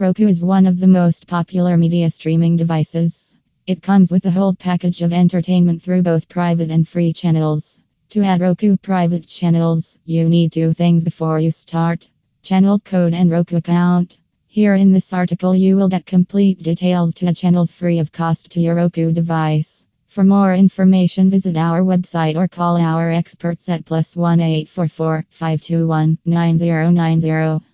Roku is one of the most popular media streaming devices. It comes with a whole package of entertainment through both private and free channels. To add Roku private channels, you need two things before you start channel code and Roku account. Here in this article, you will get complete details to add channels free of cost to your Roku device. For more information, visit our website or call our experts at plus 1 844 521 9090.